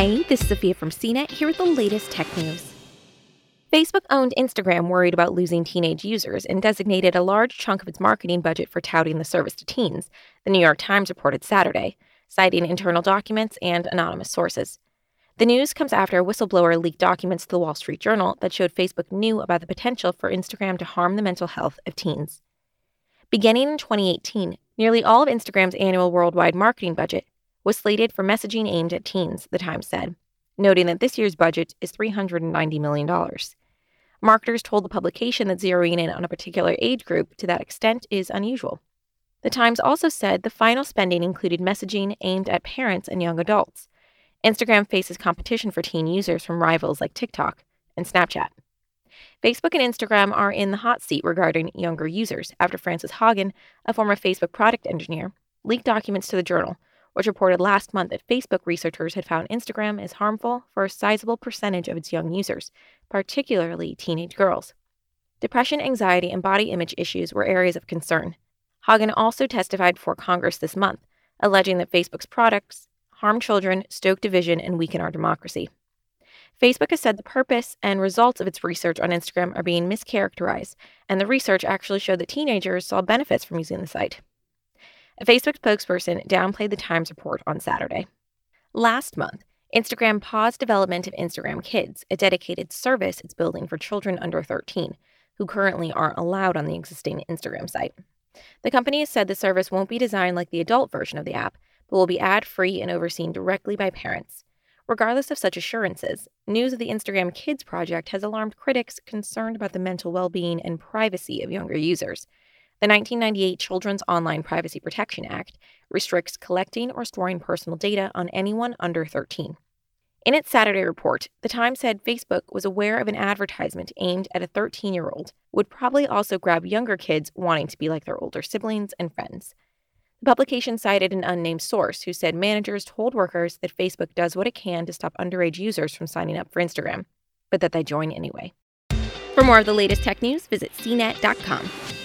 Hey, this is Sophia from CNET here with the latest tech news. Facebook owned Instagram worried about losing teenage users and designated a large chunk of its marketing budget for touting the service to teens, the New York Times reported Saturday, citing internal documents and anonymous sources. The news comes after a whistleblower leaked documents to the Wall Street Journal that showed Facebook knew about the potential for Instagram to harm the mental health of teens. Beginning in 2018, nearly all of Instagram's annual worldwide marketing budget was slated for messaging aimed at teens, the Times said, noting that this year's budget is $390 million. Marketers told the publication that zeroing in on a particular age group to that extent is unusual. The Times also said the final spending included messaging aimed at parents and young adults. Instagram faces competition for teen users from rivals like TikTok and Snapchat. Facebook and Instagram are in the hot seat regarding younger users after Frances Haugen, a former Facebook product engineer, leaked documents to the Journal which reported last month that Facebook researchers had found Instagram is harmful for a sizable percentage of its young users, particularly teenage girls. Depression, anxiety, and body image issues were areas of concern. Haugen also testified before Congress this month, alleging that Facebook's products harm children, stoke division, and weaken our democracy. Facebook has said the purpose and results of its research on Instagram are being mischaracterized, and the research actually showed that teenagers saw benefits from using the site. A Facebook spokesperson downplayed the Times report on Saturday. Last month, Instagram paused development of Instagram Kids, a dedicated service it's building for children under 13 who currently aren't allowed on the existing Instagram site. The company has said the service won't be designed like the adult version of the app, but will be ad free and overseen directly by parents. Regardless of such assurances, news of the Instagram Kids project has alarmed critics concerned about the mental well being and privacy of younger users. The 1998 Children's Online Privacy Protection Act restricts collecting or storing personal data on anyone under 13. In its Saturday report, The Times said Facebook was aware of an advertisement aimed at a 13 year old, would probably also grab younger kids wanting to be like their older siblings and friends. The publication cited an unnamed source who said managers told workers that Facebook does what it can to stop underage users from signing up for Instagram, but that they join anyway. For more of the latest tech news, visit cnet.com.